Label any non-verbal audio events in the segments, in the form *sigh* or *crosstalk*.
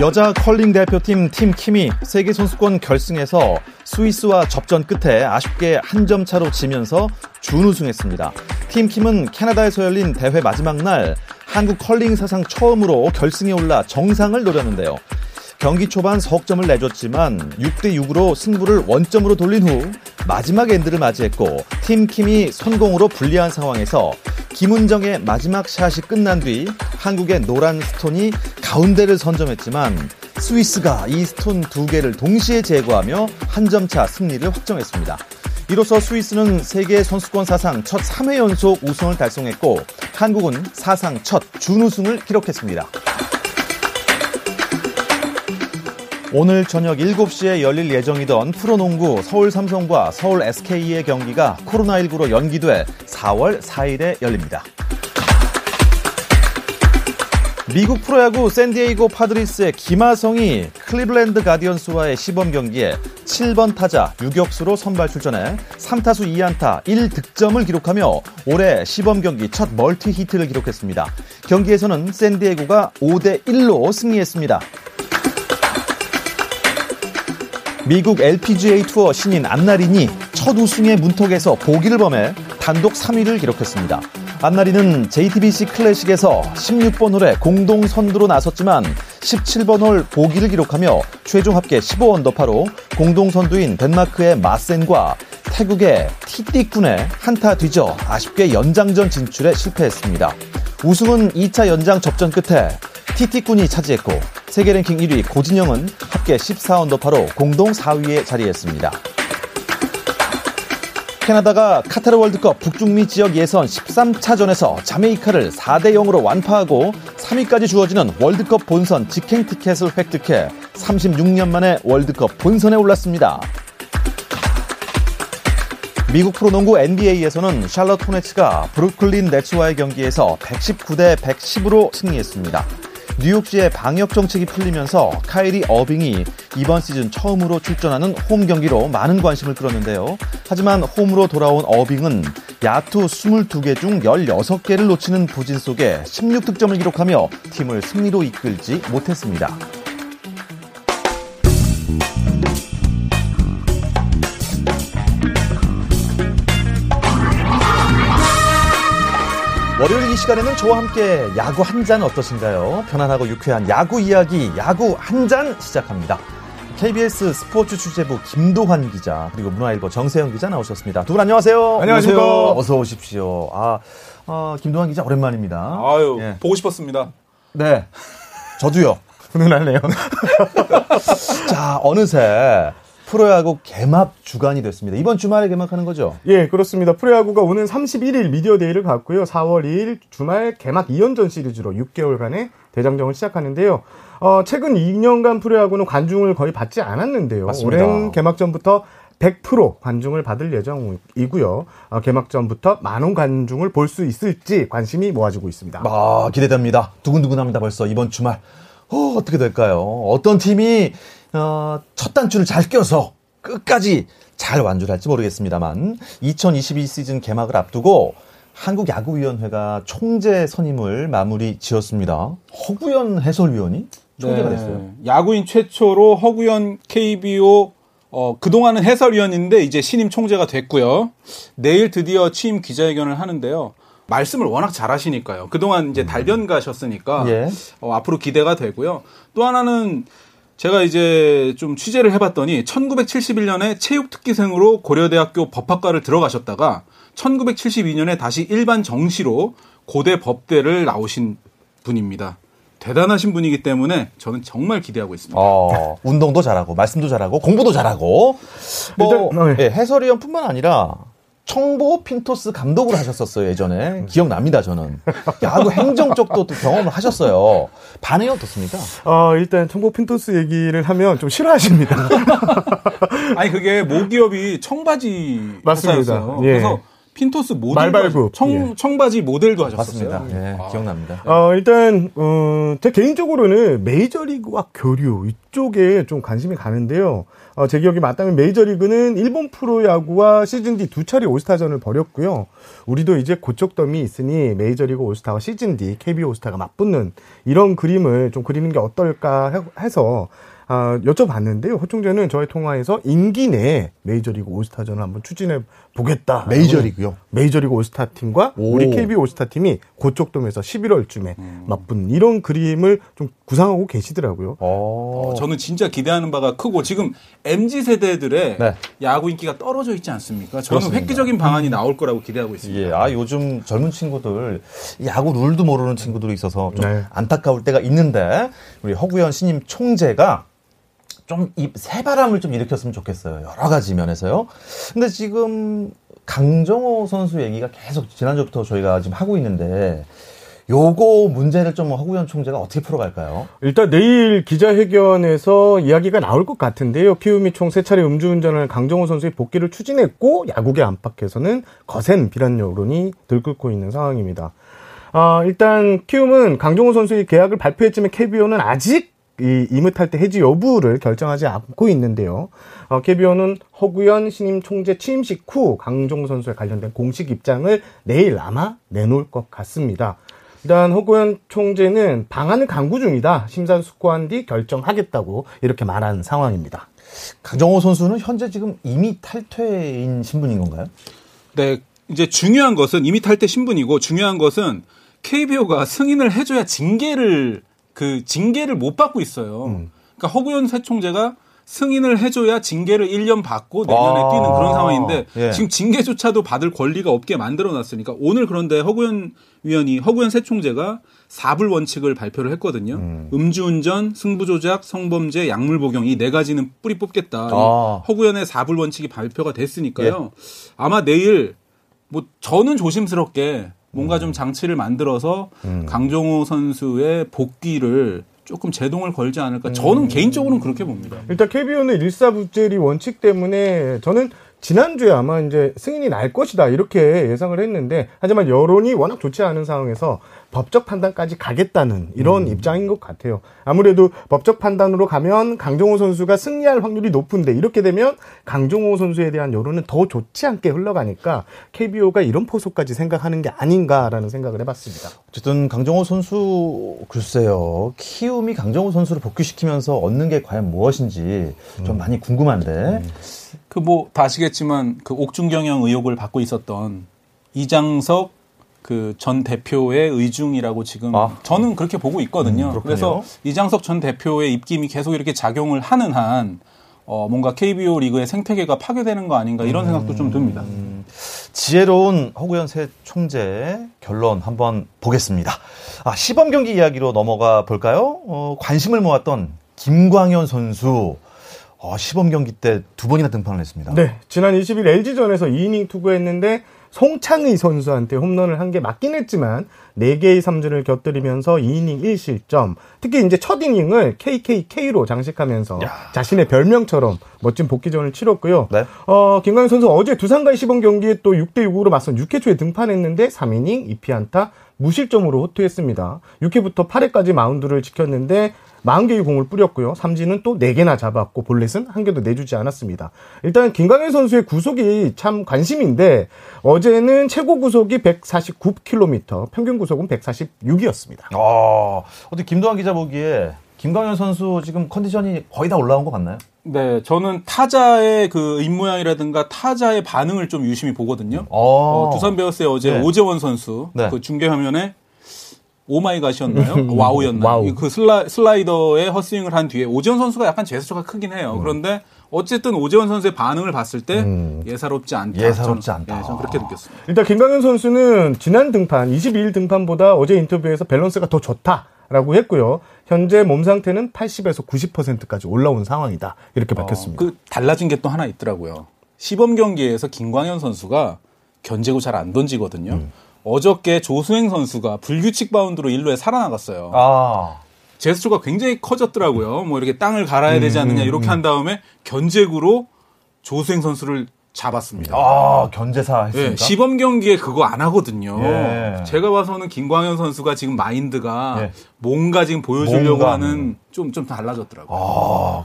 여자 컬링 대표팀 팀 킴이 세계 선수권 결승에서 스위스와 접전 끝에 아쉽게 한 점 차로 지면서 준우승했습니다. 팀 킴은 캐나다에서 열린 대회 마지막 날 한국 컬링 사상 처음으로 결승에 올라 정상을 노렸는데요. 경기 초반 석점을 내줬지만 6대 6으로 승부를 원점으로 돌린 후 마지막 엔드를 맞이했고 팀 킴이 선공으로 불리한 상황에서 김은정의 마지막 샷이 끝난 뒤 한국의 노란 스톤이 가운데를 선점했지만 스위스가 이 스톤 두 개를 동시에 제거하며 한 점 차 승리를 확정했습니다. 이로써 스위스는 세계 선수권 사상 첫 3회 연속 우승을 달성했고 한국은 사상 첫 준우승을 기록했습니다. 오늘 저녁 7시에 열릴 예정이던 프로농구 서울 삼성과 서울 SK의 경기가 코로나19로 연기돼 4월 4일에 열립니다. 미국 프로야구 샌디에이고 파드레스의 김하성이 클리블랜드 가디언스와의 시범 경기에 7번 타자 유격수로 선발 출전해 3타수 2안타 1득점을 기록하며 올해 시범 경기 첫 멀티 히트를 기록했습니다. 경기에서는 샌디에이고가 5대 1로 승리했습니다. 미국 LPGA 투어 신인 안나린이 첫 우승의 문턱에서 보기를 범해 단독 3위를 기록했습니다. 안나린은 JTBC 클래식에서 16번 홀에 공동 선두로 나섰지만 17번 홀 보기를 기록하며 최종 합계 15언더파로 공동 선두인 덴마크의 마센과 태국의 티띠군에 한타 뒤져 아쉽게 연장전 진출에 실패했습니다. 우승은 2차 연장 접전 끝에 티티군이 차지했고 세계 랭킹 1위 고진영은 합계 14언더파로 공동 4위에 자리했습니다. 캐나다가 카타르 월드컵 북중미 지역 예선 13차전에서 자메이카를 4대 0으로 완파하고 3위까지 주어지는 월드컵 본선 직행 티켓을 획득해 36년 만에 월드컵 본선에 올랐습니다. 미국 프로농구 NBA에서는 샬럿 호네츠가 브루클린 네츠와의 경기에서 119대 110으로 승리했습니다. 뉴욕시의 방역 정책이 풀리면서 카이리 어빙이 이번 시즌 처음으로 출전하는 홈 경기로 많은 관심을 끌었는데요. 하지만 홈으로 돌아온 어빙은 야투 22개 중 16개를 놓치는 부진 속에 16득점을 기록하며 팀을 승리로 이끌지 못했습니다. 월요일 이 시간에는 저와 함께 야구 한 잔 어떠신가요? 편안하고 유쾌한 야구 이야기, 야구 한 잔 시작합니다. KBS 스포츠 취재부 김도환 기자 그리고 문화일보 정세영 기자 나오셨습니다. 두 분 안녕하세요. 안녕하십니까. 어서 오십시오. 아, 어, 김도환 기자 오랜만입니다. 아유, 예. 보고 싶었습니다. 네, 저도요. 훈훈하네요. *laughs* 자, 어느새 프로야구 개막 주간이 됐습니다. 이번 주말에 개막하는 거죠? 예, 그렇습니다. 프로야구가 오는 31일 미디어 데이를 갖고요. 4월 2일 주말 개막 2연전 시리즈로 6개월간의 대장정을 시작하는데요. 어, 최근 2년간 프로야구는 관중을 거의 받지 않았는데요. 맞습니다. 올해 개막전부터 100% 관중을 받을 예정이고요. 어, 개막전부터 만원 관중을 볼 수 있을지 관심이 모아지고 있습니다. 아, 기대됩니다. 두근두근합니다. 벌써 이번 주말. 어, 어떻게 될까요? 어떤 팀이 어, 첫 단추를 잘 껴서 끝까지 잘 완주를 할지 모르겠습니다만 2022 시즌 개막을 앞두고 한국야구위원회가 총재 선임을 마무리 지었습니다. 허구현 해설위원이 총재가 네. 됐어요. 야구인 최초로 허구현 KBO 어, 그동안은 해설위원인데 이제 신임 총재가 됐고요. 내일 드디어 취임 기자회견을 하는데요. 말씀을 워낙 잘하시니까요. 그동안 이제 달변 가셨으니까 예. 어, 앞으로 기대가 되고요. 또 하나는 제가 이제 좀 취재를 해봤더니 1971년에 체육특기생으로 고려대학교 법학과를 들어가셨다가 1972년에 다시 일반 정시로 고대 법대를 나오신 분입니다. 대단하신 분이기 때문에 저는 정말 기대하고 있습니다. 어, 운동도 잘하고 말씀도 잘하고 공부도 잘하고 뭐 어, 예. 예, 해설위원뿐만 아니라 청보 핀토스 감독을 하셨었어요 예전에 기억납니다 저는 야구 행정 쪽도 또 경험을 하셨어요 반응이 어떻습니까? 어, 일단 청보 핀토스 얘기를 하면 좀 싫어하십니다. *laughs* 아니 그게 모기업이 청바지 맞습니다. 회사였어요. 예. 그래서 핀토스 모델 말발굽. 청, 예. 청바지 모델도 하셨었어요. 맞습니다 예, 기억납니다 어, 일단, 어, 제 개인적으로는 메이저리그와 교류 이쪽에 좀 관심이 가는데요. 어, 제 기억이 맞다면 메이저리그는 일본 프로야구와 시즌 D 두 차례 올스타전을 벌였고요. 우리도 이제 고척덤이 있으니 메이저리그 올스타와 시즌 D, KBO 올스타가 맞붙는 이런 그림을 좀 그리는 게 어떨까 해- 해서 아, 여쭤봤는데요. 호총재는 저희 통화에서 임기 내에 메이저리그 올스타전을 한번 추진해 보겠다. 메이저리그요? 메이저리그 올스타 팀과 오. 우리 KBO 올스타 팀이 고척돔에서 11월쯤에 맞붙는 이런 그림을 좀 구상하고 계시더라고요. 어, 어, 저는 진짜 기대하는 바가 크고 지금 MZ 세대들의 네. 야구 인기가 떨어져 있지 않습니까? 저는 그렇습니다. 획기적인 방안이 나올 거라고 기대하고 있습니다. 예, 아 요즘 젊은 친구들 야구 룰도 모르는 친구들이 있어서 좀 네. 안타까울 때가 있는데 우리 허구현 신임 총재가 좀이 새바람을 좀 일으켰으면 좋겠어요. 여러 가지 면에서요. 근데 지금 강정호 선수 얘기가 계속 지난주부터 저희가 지금 하고 있는데 요거 문제를 좀 허구현 총재가 어떻게 풀어갈까요? 일단 내일 기자회견에서 이야기가 나올 것 같은데요. 키움이 총세 차례 음주운전을 강정호 선수의 복귀를 추진했고 야구계 안팎에서는 거센 비난 여론이 들끓고 있는 상황입니다. 아, 일단 키움은 강정호 선수의 계약을 발표했지만 KBO는 아직 이 이무탈 때 해지 여부를 결정하지 않고 있는데요. 어, KBO는 허구현 신임 총재 취임식 후 강정호 선수에 관련된 공식 입장을 내일 아마 내놓을 것 같습니다. 일단 허구현 총재는 방안을 강구 중이다. 심사숙고한 뒤 결정하겠다고 이렇게 말한 상황입니다. 강정호 선수는 현재 지금 이미 탈퇴인 신분인 건가요? 네, 이제 중요한 것은 이미 탈퇴 신분이고 중요한 것은 KBO가 승인을 해줘야 징계를 그 징계를 못 받고 있어요. 음. 그러니까 허구현 새 총재가 승인을 해줘야 징계를 1년 받고 내년에 아, 뛰는 그런 상황인데 예. 지금 징계조차도 받을 권리가 없게 만들어놨으니까 오늘 그런데 허구현 위원이 허구현 새 총재가 4불 원칙을 발표를 했거든요. 음. 주운전 승부조작, 성범죄, 약물 복용 이 네 가지는 뿌리 뽑겠다. 이 아. 허구현의 4불 원칙이 발표가 됐으니까요. 아마 내일 뭐 저는 조심스럽게 뭔가 좀 장치를 만들어서 강정호 선수의 복귀를 조금 제동을 걸지 않을까. 저는 개인적으로는 그렇게 봅니다. 일단 KBO는 일사부재리 원칙 때문에 저는 지난주에 아마 이제 승인이 날 것이다 이렇게 예상을 했는데 하지만 여론이 워낙 좋지 않은 상황에서 법적 판단까지 가겠다는 이런 입장인 것 같아요. 아무래도 법적 판단으로 가면 강정호 선수가 승리할 확률이 높은데 이렇게 되면 강정호 선수에 대한 여론은 더 좋지 않게 흘러가니까 KBO가 이런 포석까지 생각하는 게 아닌가라는 생각을 해봤습니다. 어쨌든 강정호 선수 글쎄요 키움이 강정호 선수를 복귀시키면서 얻는 게 과연 무엇인지 좀 많이 궁금한데 그뭐다 아시겠지만 그 옥중 경영 의혹을 받고 있었던 이장석 그 전 대표의 의중이라고 지금 아. 저는 그렇게 보고 있거든요. 그렇군요. 그래서 이장석 전 대표의 입김이 계속 이렇게 작용을 하는 한 어, 뭔가 KBO 리그의 생태계가 파괴되는 거 아닌가 이런 생각도 좀 듭니다. 지혜로운 허구현 새 총재 결론 한번 보겠습니다. 아, 시범 경기 이야기로 넘어가 볼까요? 어, 관심을 모았던 김광현 선수 어, 시범 경기 때 두 번이나 등판을 했습니다. 네, 지난 20일 LG전에서 2이닝 투구했는데 송창의 선수한테 홈런을 한 게 맞긴 했지만 4개의 삼진을 곁들이면서 2이닝 1실점. 특히 이제 첫 이닝을 KKK로 장식하면서 자신의 별명처럼 멋진 복귀전을 치렀고요. 네. 어, 김광현 선수 어제 두산과의 시범 경기에 또 6대 6으로 맞선 6회 초에 등판했는데 3이닝 2피안타 무실점으로 호투했습니다. 6회부터 8회까지 마운드를 지켰는데 40개의 공을 뿌렸고요. 삼진은 또 4개나 잡았고 볼넷은 한 개도 내주지 않았습니다. 일단 김광현 선수의 구속이 참 관심인데 어제는 최고 구속이 149km, 평균 구속은 146이었습니다. 아, 어떻게 김도환 기자 보기에 김광현 선수 지금 컨디션이 거의 다 올라온 것 같나요? 네, 저는 타자의 그 입모양이라든가 타자의 반응을 좀 유심히 보거든요. 어. 어, 두산 베어스의 어제 네. 오재원 선수 네. 그 중계 화면에 오마이갓이었나요? *laughs* 와우였나요? 와우. 그 슬라, 슬라이더에 헛스윙을 한 뒤에 오재원 선수가 약간 제스처가 크긴 해요. 음. 그런데 어쨌든 오재원 선수의 반응을 봤을 때 예사롭지 않다. 예사롭지 저는, 않다. 예, 저는 그렇게 느꼈습니다. 일단 김광현 선수는 지난 등판, 22일 등판보다 어제 인터뷰에서 밸런스가 더 좋다라고 했고요. 현재 몸 상태는 80에서 90%까지 올라온 상황이다. 이렇게 밝혔습니다. 그 달라진 게 또 하나 있더라고요. 시범 경기에서 김광현 선수가 견제고 잘 안 던지거든요. 어저께 조수행 선수가 불규칙 바운드로 1루에 살아나갔어요. 아. 제스처가 굉장히 커졌더라고요. 뭐 이렇게 땅을 갈아야 되지 않느냐 이렇게 한 다음에 견제구로 조수행 선수를 잡았습니다. 아, 견제사 예, 했습니까? 시범 경기에 그거 안 하거든요. 예. 제가 봐서는 김광현 선수가 지금 마인드가 예. 뭔가 지금 보여주려고 뭔가. 하는 좀, 좀 달라졌더라고요. 아,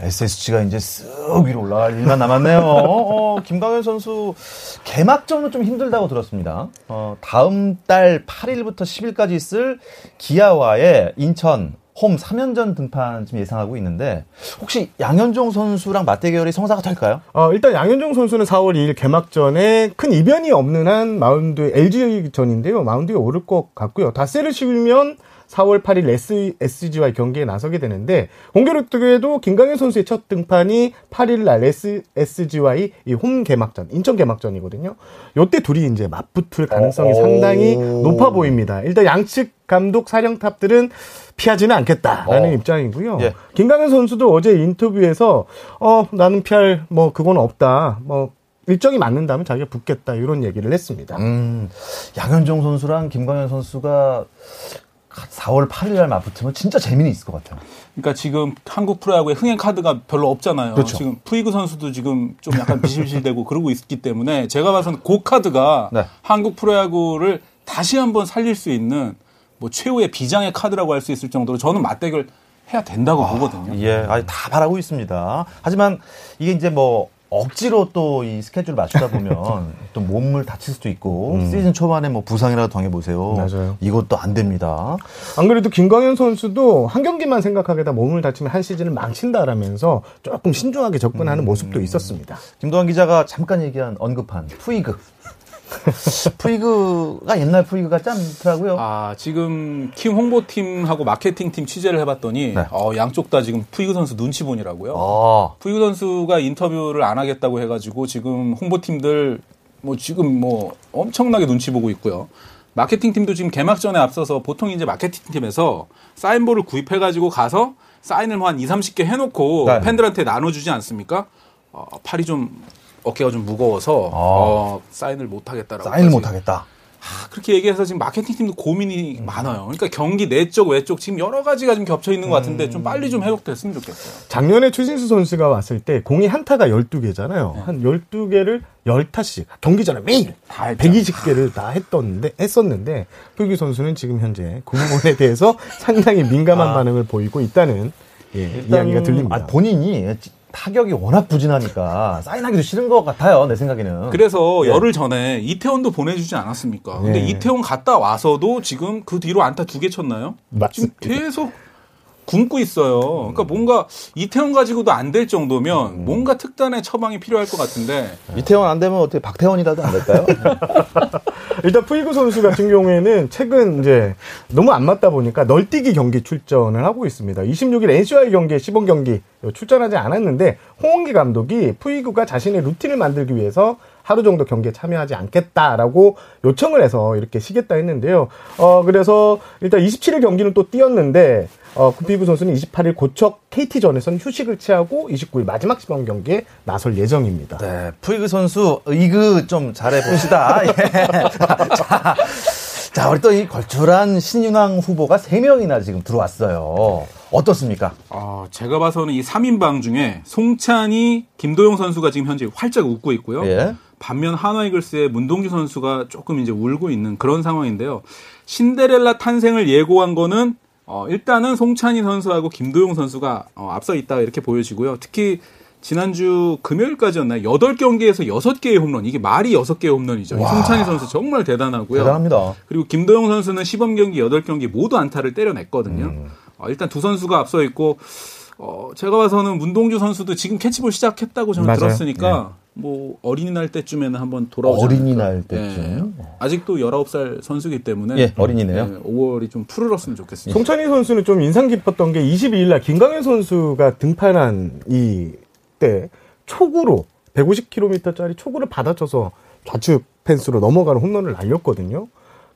SSG가 이제 쓱 위로 올라갈 일만 남았네요. 어, 김광현 선수 개막전은 좀 힘들다고 들었습니다. 어, 다음 달 8일부터 10일까지 있을 기아와의 인천 홈 3연전 등판 지금 예상하고 있는데 혹시 양현종 선수랑 맞대결이 성사가 될까요? 어, 일단 양현종 선수는 4월 2일 개막전에 큰 이변이 없는 한 마운드 LG전인데요. 마운드에 오를 것 같고요. 다세를 씌우면 4월 8일 S, SG와의 경기에 나서게 되는데 공교롭게도 김강현 선수의 첫 등판이 8일 날 S, SG와의 이홈 개막전, 인천 개막전이거든요. 요때 둘이 이제 맞붙을 가능성이 오. 상당히 높아 보입니다. 일단 양측 감독 사령탑들은 피하지는 않겠다라는 어. 입장이고요. 예. 김강현 선수도 어제 인터뷰에서 어 나는 피할 뭐 그건 없다. 뭐 일정이 맞는다면 자기가 붙겠다 이런 얘기를 했습니다. 음, 양현종 선수랑 김광현 선수가 4월 8일 날 맞붙으면 진짜 재미는 있을 것 같아요. 그러니까 지금 한국 프로야구에 흥행 카드가 별로 없잖아요. 그렇죠. 지금 푸이그 선수도 지금 좀 약간 비실비실대고 그러고 있기 때문에 제가 봐서는 그 카드가 네. 한국 프로야구를 다시 한번 살릴 수 있는 뭐 최후의 비장의 카드라고 할 수 있을 정도로 저는 맞대결 해야 된다고 보거든요. 예, 아니, 다 바라고 있습니다. 하지만 이게 이제 뭐 억지로 또 이 스케줄 맞추다 보면 *laughs* 또 몸을 다칠 수도 있고 시즌 초반에 뭐 부상이라도 당해보세요. 맞아요. 이것도 안 됩니다. 안 그래도 김광현 선수도 한 경기만 생각하게다 몸을 다치면 한 시즌을 망친다라면서 조금 신중하게 접근하는 모습도 있었습니다. 김도환 기자가 잠깐 얘기한 언급한 푸이그. *laughs* 푸이그가 옛날 푸이그 같지 않더라고요. 아, 지금 팀 홍보팀하고 마케팅팀 취재를 해봤더니 네. 어, 양쪽 다 지금 푸이그 선수 눈치 보니라고요. 아, 푸이그 선수가 인터뷰를 안 하겠다고 해가지고 지금 홍보팀들 뭐 지금 뭐 엄청나게 눈치 보고 있고요. 마케팅 팀도 지금 개막전에 앞서서 보통 이제 마케팅 팀에서 사인볼을 구입해가지고 가서 사인을 뭐한 2, 30개 해놓고 네. 팬들한테 나눠주지 않습니까? 어, 팔이 좀 어깨가 좀 무거워서 어, 사인을 못 하겠다라고. 사인을 하지. 못하겠다. 아, 그렇게 얘기해서 지금 마케팅 팀도 고민이 많아요. 그러니까 경기 내적 외적 지금 여러 가지가 좀 겹쳐 있는 것 같은데 좀 빨리 좀 회복됐으면 좋겠어요. 작년에 추신수 선수가 왔을 때 공이 한타가 12개잖아요. 한 12개를 10타씩 경기 전에 매일 다 했죠. 120개를 다 했던데 했었는데 표기 선수는 지금 현재 그 부분에 대해서 *laughs* 상당히 민감한 반응을 보이고 있다는 예, 이야기가 들립니다. 아, 본인이 타격이 워낙 부진하니까 사인하기도 싫은 것 같아요. 내 생각에는. 그래서 예. 열흘 전에 이태원도 보내주지 않았습니까? 근데 네. 이태원 갔다 와서도 지금 그 뒤로 안타 두 개 쳤나요? 지금 맞습니다. 계속 굶고 있어요. 그러니까 뭔가 이태원 가지고도 안 될 정도면 뭔가 특단의 처방이 필요할 것 같은데 이태원 안 되면 어떻게 박태원이라도 안 될까요? *laughs* 일단 푸이그 선수 같은 경우에는 최근 이제 너무 안 맞다 보니까 널뛰기 경기 출전을 하고 있습니다. 26일 NC와의 경기에 시범 경기 출전하지 않았는데 홍원기 감독이 푸이그가 자신의 루틴을 만들기 위해서 하루 정도 경기에 참여하지 않겠다라고 요청을 해서 이렇게 쉬겠다 했는데요. 어 그래서 일단 27일 경기는 또 뛰었는데 어 쿠피브 선수는 28일 고척 KT전에서는 휴식을 취하고 29일 마지막 시범 경기에 나설 예정입니다. 네, 푸이그 선수 이그 좀 잘해 봅시다. *laughs* 예. 자, 자, 우리 또 이 걸출한 신윤왕 후보가 3명이나 지금 들어왔어요. 어떻습니까? 아, 제가 봐서는 이 3인방 중에 송찬이, 김도영 선수가 지금 현재 활짝 웃고 있고요. 예. 반면 한화이글스의 문동주 선수가 조금 이제 울고 있는 그런 상황인데요. 신데렐라 탄생을 예고한 거는 어, 일단은 송찬희 선수하고 김도영 선수가 어, 앞서 있다 이렇게 보여지고요. 특히 지난주 금요일까지였나요? 8경기에서 6개의 홈런. 이게 말이 6개의 홈런이죠. 이 송찬희 선수 정말 대단하고요. 대단합니다. 그리고 김도영 선수는 시범 경기 8경기 모두 안타를 때려냈거든요. 음. 어, 일단 두 선수가 앞서 있고 어, 제가 봐서는 문동주 선수도 지금 캐치볼 시작했다고 저는 맞아요. 들었으니까 뭐 어린이날 때쯤에는 한번 돌아오지 어린이날. 때쯤? 예. 아직도 19살 선수기 때문에 예, 어린이네요. 5월이 좀 푸르렀으면 좋겠습니다. 송찬희 선수는 좀 인상 깊었던 게 22일 날 김강현 선수가 등판한 이 때 초구로 150km짜리 초구를 받아쳐서 좌측 펜스로 넘어가는 홈런을 날렸거든요.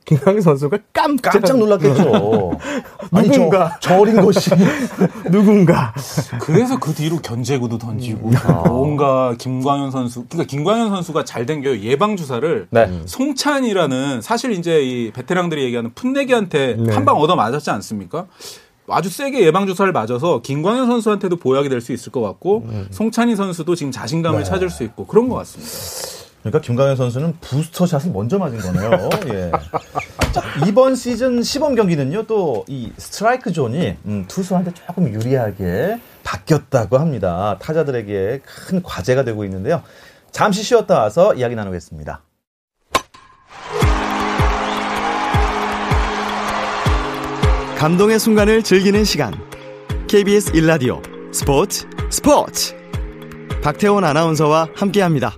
김광현 선수가 깜짝, 깜짝 놀랐겠죠. 아니, 누군가. 저, 저 어린 것이. *laughs* 누군가. 그래서 그 뒤로 견제구도 던지고 뭔가 김광현 선수 그러니까 김광현 선수가 잘 댕겨요 예방 주사를 네. 송찬이라는 사실 이제 이 베테랑들이 얘기하는 풋내기한테 네. 한방 얻어 맞았지 않습니까? 아주 세게 예방 주사를 맞아서 김광현 선수한테도 보약이 될 수 있을 것 같고 송찬이 선수도 지금 자신감을 찾을 수 있고 그런 것 같습니다. 그러니까 김광현 선수는 부스터샷을 먼저 맞은 거네요. 예. 자, 이번 시즌 시범 경기는요, 또 이 스트라이크 존이 음, 투수한테 조금 유리하게 바뀌었다고 합니다. 타자들에게 큰 과제가 되고 있는데요. 잠시 쉬었다 와서 이야기 나누겠습니다. 감동의 순간을 즐기는 시간. KBS 1라디오 스포츠 스포츠. 박태원 아나운서와 함께합니다.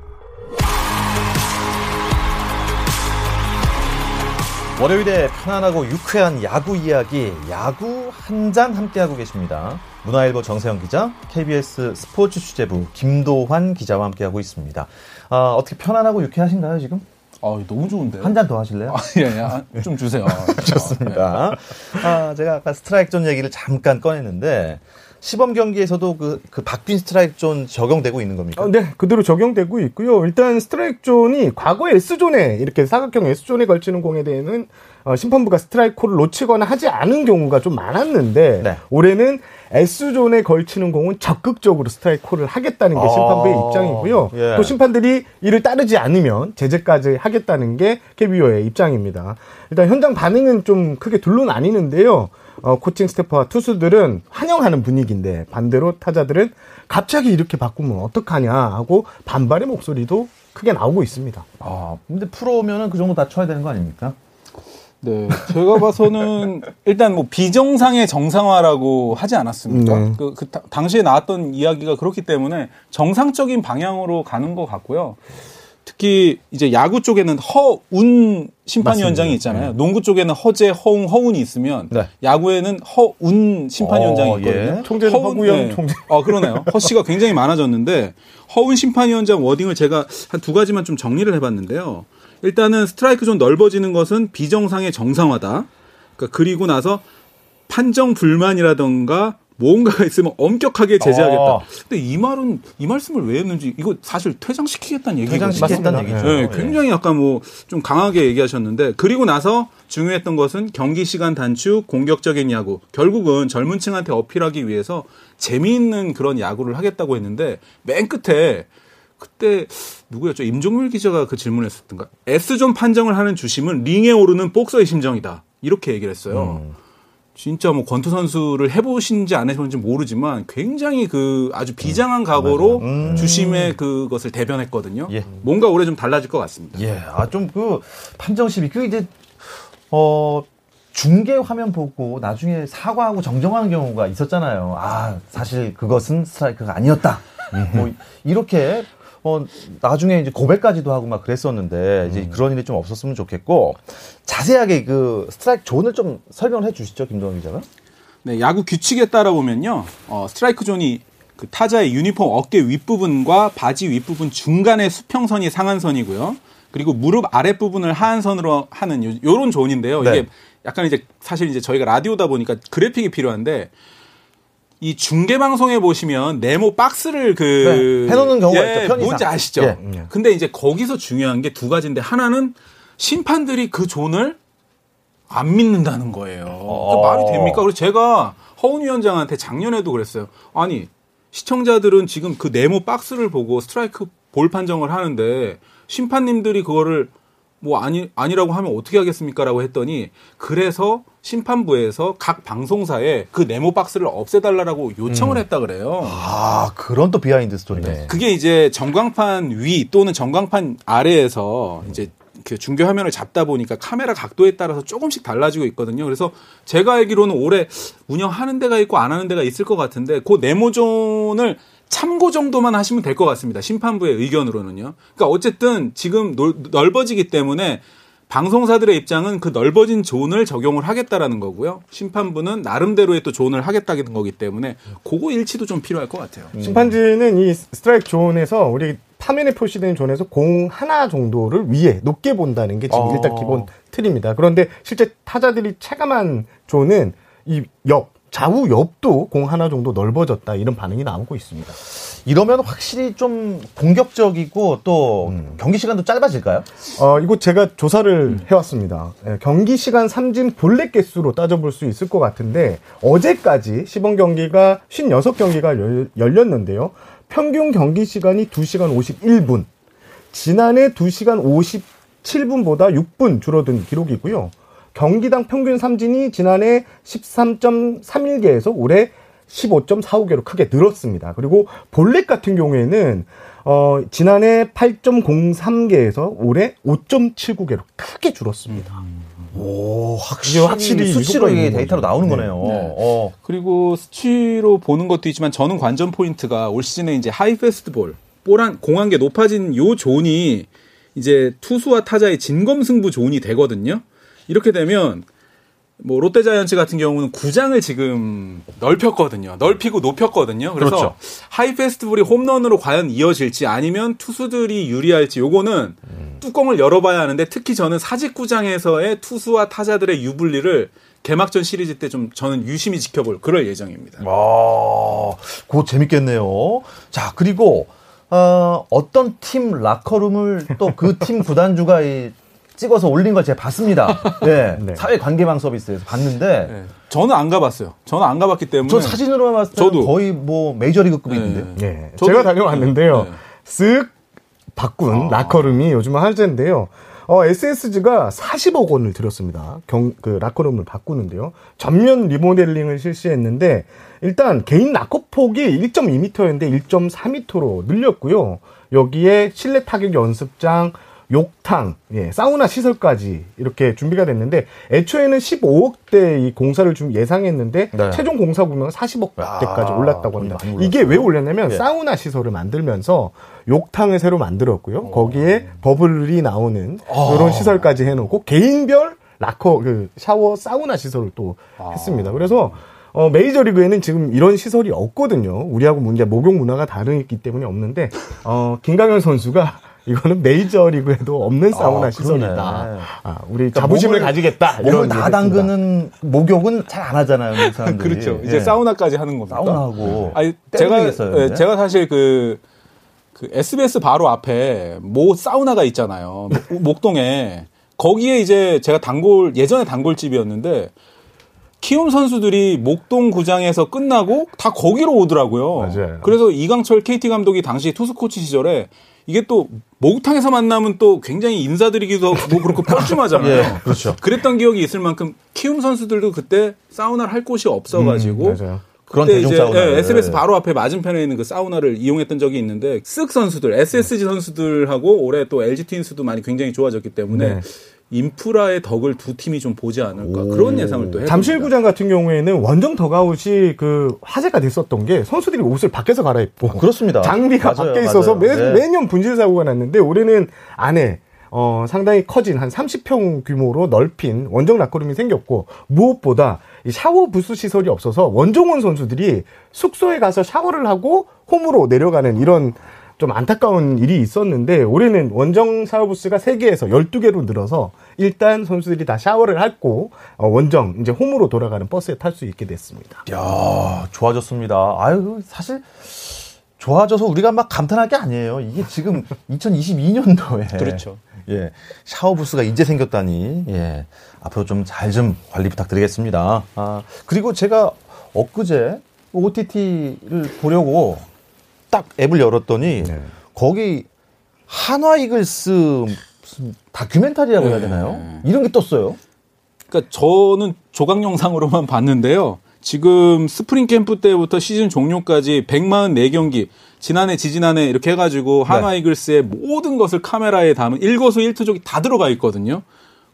월요일에 편안하고 유쾌한 야구 이야기, 야구 한 잔 함께하고 계십니다. 문화일보 정세영 기자, KBS 스포츠 취재부 김도환 기자와 함께하고 있습니다. 아, 어떻게 편안하고 유쾌하신가요, 지금? 아 너무 좋은데요? 한 잔 더 하실래요? 예, 예. 아, 좀 주세요. *laughs* 좋습니다. 아, 제가 아까 스트라이크 존 얘기를 잠깐 꺼냈는데 시범 경기에서도 그, 그 바뀐 스트라이크 존 적용되고 있는 겁니까? 어, 네, 그대로 적용되고 있고요. 일단 스트라이크 존이 과거 S존에 이렇게 사각형 S존에 걸치는 공에 대해서는 어, 심판부가 스트라이크 콜을 놓치거나 하지 않은 경우가 좀 많았는데 네. 올해는 S존에 걸치는 공은 적극적으로 스트라이크 콜을 하겠다는 게 아, 심판부의 입장이고요. 예. 또 심판들이 이를 따르지 않으면 제재까지 하겠다는 게 KBO의 입장입니다. 일단 현장 반응은 좀 크게 둘로 나뉘는데요. 어, 코칭 스태프와 투수들은 환영하는 분위기인데 반대로 타자들은 갑자기 이렇게 바꾸면 어떡하냐 하고 반발의 목소리도 크게 나오고 있습니다. 아, 근데 프로면은 그 정도 다 쳐야 되는 거 아닙니까? 네, 제가 봐서는 일단 뭐 비정상의 정상화라고 하지 않았습니까? 네. 그, 그 다- 당시에 나왔던 이야기가 그렇기 때문에 정상적인 방향으로 가는 것 같고요. 특히 이제 야구 쪽에는 허운 심판위원장이 있잖아요. 농구 쪽에는 허재, 허웅, 허운이 있으면 네. 야구에는 허운 심판위원장이 어, 있거든요. 예. 총재는 허구연 총재. 어, 그러네요. 허 씨가 굉장히 많아졌는데 허운 심판위원장 wording을 제가 한 두 가지만 좀 정리를 해봤는데요. 일단은 스트라이크 존 넓어지는 것은 비정상의 정상화다. 그러니까 그리고 나서 판정 불만이라던가 뭔가가 있으면 엄격하게 제재하겠다. 어. 근데 이 말은 이 말씀을 왜 했는지 이거 사실 퇴장시키겠다는 얘기거든요. 퇴장시키겠다는. 얘기죠. 네, 굉장히 약간 뭐좀 강하게 얘기하셨는데 그리고 나서 중요했던 것은 경기 시간 단축, 공격적인 야구. 결국은 젊은 층한테 어필하기 위해서 재미있는 그런 야구를 하겠다고 했는데 맨 끝에 그때 누구였죠? 임종밀 기자가 그 질문을 했었던가. S존 판정을 하는 주심은 링에 오르는 복서의 심정이다. 이렇게 얘기를 했어요. 진짜 뭐 권투 선수를 해보신지 안 해보신지 모르지만 굉장히 그 아주 비장한 각오로 주심의 그것을 대변했거든요. 예. 뭔가 올해 좀 달라질 것 같습니다. 예, 아, 좀 그 판정심이, 그 이제, 어, 중계 화면 보고 나중에 사과하고 정정하는 경우가 있었잖아요. 아, 사실 그것은 스트라이크가 아니었다. *laughs* 뭐, 이렇게, 어, 나중에 이제 고백까지도 하고 막 그랬었는데, 이제 그런 일이 좀 없었으면 좋겠고, 자세하게 그 스트라이크 존을 좀 설명을 해 주시죠, 김동현 기자가. 네, 야구 규칙에 따라 보면요, 어, 스트라이크 존이 그 타자의 유니폼 어깨 윗부분과 바지 윗부분 중간의 수평선이 상한선이고요. 그리고 무릎 아랫부분을 하한선으로 하는 요, 요런 존인데요. 네. 이게 약간 이제 사실 이제 저희가 라디오다 보니까 그래픽이 필요한데 이 중계 방송에 보시면 네모 박스를 그 네, 해놓는 경우가 예, 있죠, 편의상. 뭔지 아시죠? 예. 근데 이제 거기서 중요한 게 두 가지인데 하나는 심판들이 그 존을 안 믿는다는 거예요. 그 말이 됩니까? 그래서 제가 허운 위원장한테 작년에도 그랬어요. 아니 시청자들은 지금 그 네모 박스를 보고 스트라이크 볼 판정을 하는데 심판님들이 그거를 뭐 아니 아니라고 하면 어떻게 하겠습니까라고 했더니 그래서 심판부에서 각 방송사에 그 네모 박스를 없애달라고 요청을 했다 그래요. 아, 그런 또 behind story네. 그게 이제 전광판 위 또는 전광판 아래에서 이제 그 중계 화면을 잡다 보니까 카메라 각도에 따라서 조금씩 달라지고 있거든요. 그래서 제가 알기로는 올해 운영하는 데가 있고 안 하는 데가 있을 것 같은데 그 네모존을 참고 정도만 하시면 될 것 같습니다. 심판부의 의견으로는요. 그러니까 어쨌든 지금 넓- 넓어지기 때문에 방송사들의 입장은 그 넓어진 존을 적용을 하겠다라는 거고요. 심판부는 나름대로의 또 존을 하겠다는 거기 때문에 그거 일치도 좀 필요할 것 같아요. 심판진은 이 스트라이크 존에서 우리 화면에 표시된 존에서 공 하나 정도를 위에 높게 본다는 게 지금 어. 일단 기본 틀입니다. 그런데 실제 타자들이 체감한 존은 이 옆, 좌우 옆도 공 하나 정도 넓어졌다 이런 반응이 나오고 있습니다. 이러면 확실히 좀 공격적이고 또 경기 시간도 짧아질까요? 어, 이거 제가 조사를 해왔습니다. 예, 경기 시간 삼진 볼넷 개수로 따져볼 수 있을 것 같은데, 어제까지 시범 경기가 56경기가 열렸는데요. 평균 경기 시간이 2시간 51분. 지난해 2시간 57분보다 6분 줄어든 기록이고요. 경기당 평균 삼진이 지난해 13.31개에서 올해 15.45개로 크게 늘었습니다. 그리고 볼넷 같은 경우에는 어, 지난해 8.03개에서 올해 5.79개로 크게 줄었습니다. 오, 이게 확실히 수치로 이게 데이터로. 나오는 네. 거네요. 네. 어. 그리고 수치로 보는 것도 있지만 저는 관전 포인트가 올 시즌에 이제 high fastball, 볼 한 공 한 개 높아진 요 존이 이제 투수와 타자의 진검승부 존이 되거든요. 이렇게 되면 뭐 롯데자이언츠 같은 경우는 구장을 지금 넓혔거든요. 넓히고 높였거든요. 그래서 그렇죠. high fastball이 홈런으로 과연 이어질지 아니면 투수들이 유리할지 요거는 뚜껑을 열어봐야 하는데 특히 저는 사직구장에서의 투수와 타자들의 유불리를 개막전 시리즈 때 좀 저는 유심히 지켜볼 그럴 예정입니다. 아, 그거 재밌겠네요. 자, 그리고, 어, 어떤 팀 라커룸을 또 그 팀 구단주가 이, 찍어서 올린 걸 제가 봤습니다. *laughs* 예. 네. 사회 관계망 서비스에서 봤는데, 네. 저는 안 가봤어요. 저는 안 가봤기 때문에 저 사진으로만 봤을 때 저도. 거의 뭐 메이저리그급인데. 네. 예. 저도- 제가 다녀왔는데요. 네. 쓱 바꾼 라커룸이 요즘 화제인데요. 어, SSG가 40억 원을 들였습니다. 경, 그 라커룸을 바꾸는데요. 전면 리모델링을 실시했는데, 일단 개인 라커 폭이 1.2m였는데 1.4m로 늘렸고요. 여기에 실내 타격 연습장, 욕탕, 예, 사우나 시설까지 이렇게 준비가 됐는데, 애초에는 15억대 이 공사를 좀 예상했는데, 네. 최종 공사 구매가 40억대까지 아, 올랐다고 합니다. 이게 왜 올렸냐면, 예. 사우나 시설을 만들면서 욕탕을 새로 만들었고요. 거기에 버블이 나오는 아. 이런 시설까지 해놓고 개인별 락커 그 샤워 사우나 시설을 또 아. 했습니다. 그래서 어, 메이저리그에는 지금 이런 시설이 없거든요. 우리하고 문제 목욕 문화가 다르기 때문에 없는데 어, 김강현 선수가 이거는 메이저리그에도 없는 사우나 아, 시설이다. 아, 우리 자부심을 몸을- 가지겠다. 몸을 다 했습니다. 담그는 목욕은 잘 안 하잖아요. *laughs* 그렇죠. 이제 예. 사우나까지 하는 겁니다. 사우나하고. 아니 때도 제가 되겠어요, 예. 제가 사실 그, 그 SBS 바로 앞에 모 사우나가 있잖아요. 목- 목동에 거기에 이제 제가 단골 예전에 단골집이었는데 키움 선수들이 목동 구장에서 끝나고 다 거기로 오더라고요. 맞아요. 그래서 이강철 KT 감독이 당시 투수 코치 시절에 이게 또 목욕탕에서 만나면 또 굉장히 인사드리기도 하고 뭐 그렇고 뻘쭘하잖아요. 예, 그렇죠. 그랬던 기억이 있을 만큼 키움 선수들도 그때 사우나를 할 곳이 없어가지고 음. 그런 그때 대중 이제 사우나를. 예, SBS 바로 앞에 맞은편에 있는 그 사우나를 이용했던 적이 있는데 쓱 선수들, SSG 선수들하고 올해 또 LG 트윈스도 많이 굉장히 좋아졌기 때문에 네. 인프라의 덕을 두 팀이 좀 보지 않을까 그런 예상을 또 해봅니다. 잠실구장 같은 경우에는 원정 더가웃이 그 화제가 됐었던 게 선수들이 옷을 밖에서 갈아입고 그렇습니다. 장비가 맞아요, 밖에 있어서. 매, 네. 매년 분실 사고가 났는데 올해는 안에 어, 상당히 커진 한 30평 규모로 넓힌 원정 락커룸이 생겼고 무엇보다 이 샤워 부스 시설이 없어서 원정원 선수들이 숙소에 가서 샤워를 하고 홈으로 내려가는 이런 좀 안타까운 일이 있었는데 올해는 원정 샤워 부스가 3개에서 12개로 늘어서 일단 선수들이 다 샤워를 하고 어, 원정 이제 홈으로 돌아가는 버스에 탈 수 있게 됐습니다. 야 좋아졌습니다. 아유, 사실 좋아져서 우리가 막 감탄할 게 아니에요. 이게 지금 *laughs* 2022년도에. 그렇죠. 예. 샤워 부스가 이제 생겼다니. 예. 앞으로 좀 잘좀 관리 부탁드리겠습니다. 아, 그리고 제가 엊그제 OTT를 보려고 딱 앱을 열었더니 네. 거기 한화 이글스 무슨 다큐멘터리라고 해야 되나요? 이런 게 떴어요. 그러니까 저는 조각 영상으로만 봤는데요. 지금 스프링 캠프 때부터 시즌 종료까지 144경기 지난해 지지난해 이렇게 해가지고 하나 이글스의 모든 것을 카메라에 담은 일거수 일투족이 다 들어가 있거든요.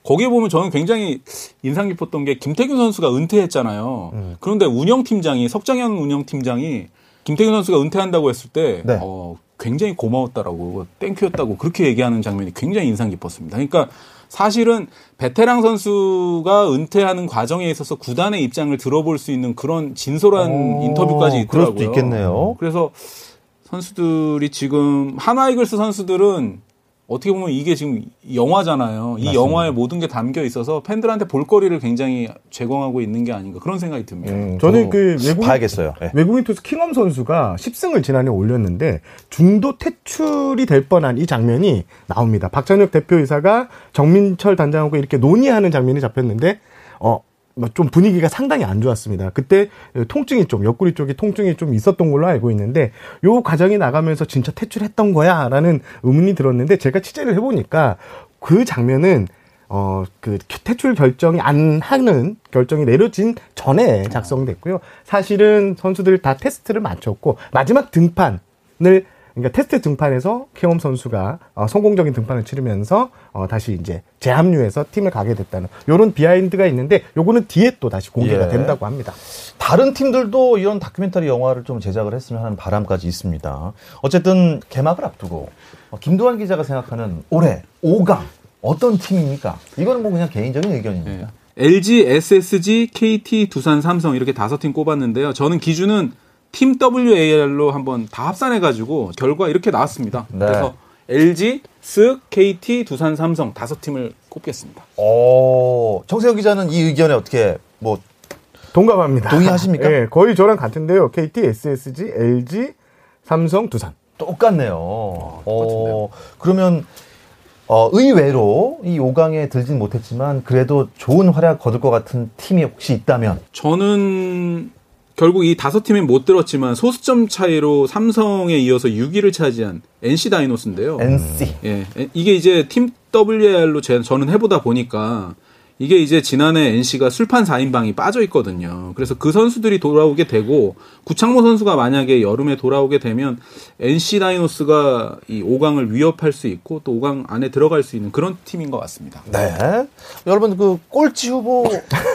거기에 보면 저는 굉장히 인상 깊었던 게 김태균 선수가 은퇴했잖아요. 그런데 운영팀장이 석장현 운영팀장이 김태균 선수가 은퇴한다고 했을 때 네. 어, 굉장히 고마웠다라고 땡큐였다고 그렇게 얘기하는 장면이 굉장히 인상 깊었습니다. 그러니까 사실은 베테랑 선수가 은퇴하는 과정에 있어서 구단의 입장을 들어볼 수 있는 그런 진솔한 어, 인터뷰까지 그럴 수도 있더라고요. 있겠네요. 그래서 선수들이 지금 하나 이글스 선수들은 어떻게 보면 이게 지금 영화잖아요. 이 영화에 모든 게 담겨 있어서 팬들한테 볼거리를 굉장히 제공하고 있는 게 아닌가 그런 생각이 듭니다. 음, 저는 그 외국 봐야겠어요. 예. 외국인 투수 킹엄 선수가 10승을 지난해 올렸는데 중도 퇴출이 될 뻔한 이 장면이 나옵니다. 박찬혁 대표이사가 정민철 단장하고 이렇게 논의하는 장면이 잡혔는데 어. 뭐좀 분위기가 상당히 안 좋았습니다. 그때 통증이 좀 옆구리 쪽에 통증이 좀 있었던 걸로 알고 있는데 요 과정이 나가면서 진짜 퇴출했던 거야라는 의문이 들었는데 제가 취재를 해보니까 그 장면은 어, 그, 퇴출 결정이 안 하는 결정이 내려진 전에 작성됐고요. 사실은 선수들 다 테스트를 마쳤고, 마지막 등판을, 그러니까 테스트 등판에서 킹엄 선수가 어, 성공적인 등판을 치르면서 어, 다시 이제 재합류해서 팀을 가게 됐다는 요런 비하인드가 있는데 요거는 뒤에 또 다시 공개가 예. 된다고 합니다. 다른 팀들도 이런 다큐멘터리 영화를 좀 제작을 했으면 하는 바람까지 있습니다. 어쨌든 개막을 앞두고 어, 김도환 기자가 생각하는 올해 5강 어떤 팀입니까? 이거는 뭐 그냥 개인적인 의견입니다. LG, SSG, KT, 두산, 삼성 이렇게 다섯 팀 꼽았는데요. 저는 기준은 팀 WAR로 한번 다 합산해가지고 결과 이렇게 나왔습니다. 네. 그래서 LG, 스, KT, 두산, 삼성 다섯 팀을 꼽겠습니다. 어, 정세영 기자는 이 의견에 어떻게 뭐 동감합니다. 동의하십니까? *laughs* 예, 거의 저랑 같은데요. KT, SSG, LG, 삼성, 두산. 똑같네요. 어, 그러면 어, 의외로 이 5강에 들진 못했지만 그래도 좋은 활약 거둘 것 같은 팀이 혹시 있다면 저는 결국 이 다섯 팀에 못 들었지만 소수점 차이로 삼성에 이어서 6위를 차지한 NC 다이노스인데요. NC. 예, 에- 이게 이제 팀 WR로 제, 저는 해보다 보니까 이게 이제 지난해 NC가 술판 4인방이 빠져 있거든요. 그래서 그 선수들이 돌아오게 되고 구창모 선수가 만약에 여름에 돌아오게 되면 NC 다이노스가 이 5강을 위협할 수 있고 또 5강 안에 들어갈 수 있는 그런 팀인 것 같습니다. 네. 여러분 그 꼴찌 후보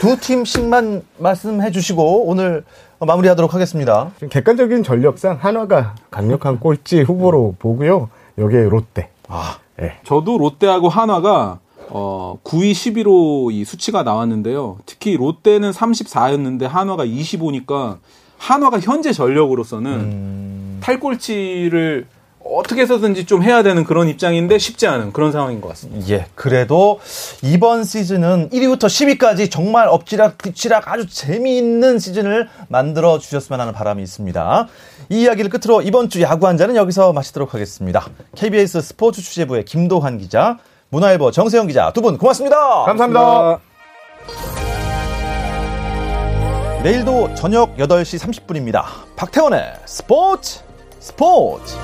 두 팀씩만 말씀해 주시고 오늘 마무리하도록 하겠습니다. 지금 객관적인 전력상 한화가 강력한 꼴찌 후보로 보고요. 여기에 롯데. 아, 예. 저도 롯데하고 한화가 어 9위, 10위로 이 수치가 나왔는데요. 특히 롯데는 34였는데 한화가 25니까 한화가 현재 전력으로서는 탈꼴찌를 어떻게 해서든지 좀 해야 되는 그런 입장인데 쉽지 않은 그런 상황인 것 같습니다. 예. 그래도 이번 시즌은 1위부터 10위까지 정말 엎치락 뒤치락 아주 재미있는 시즌을 만들어 주셨으면 하는 바람이 있습니다. 이 이야기를 끝으로 이번 주 야구 한자는 여기서 마치도록 하겠습니다. KBS 스포츠 취재부의 김도환 기자, 문화일보 정세영 기자 두 분 고맙습니다. 감사합니다. 내일도 저녁 8시 30분입니다. 박태원의 스포츠 스포츠.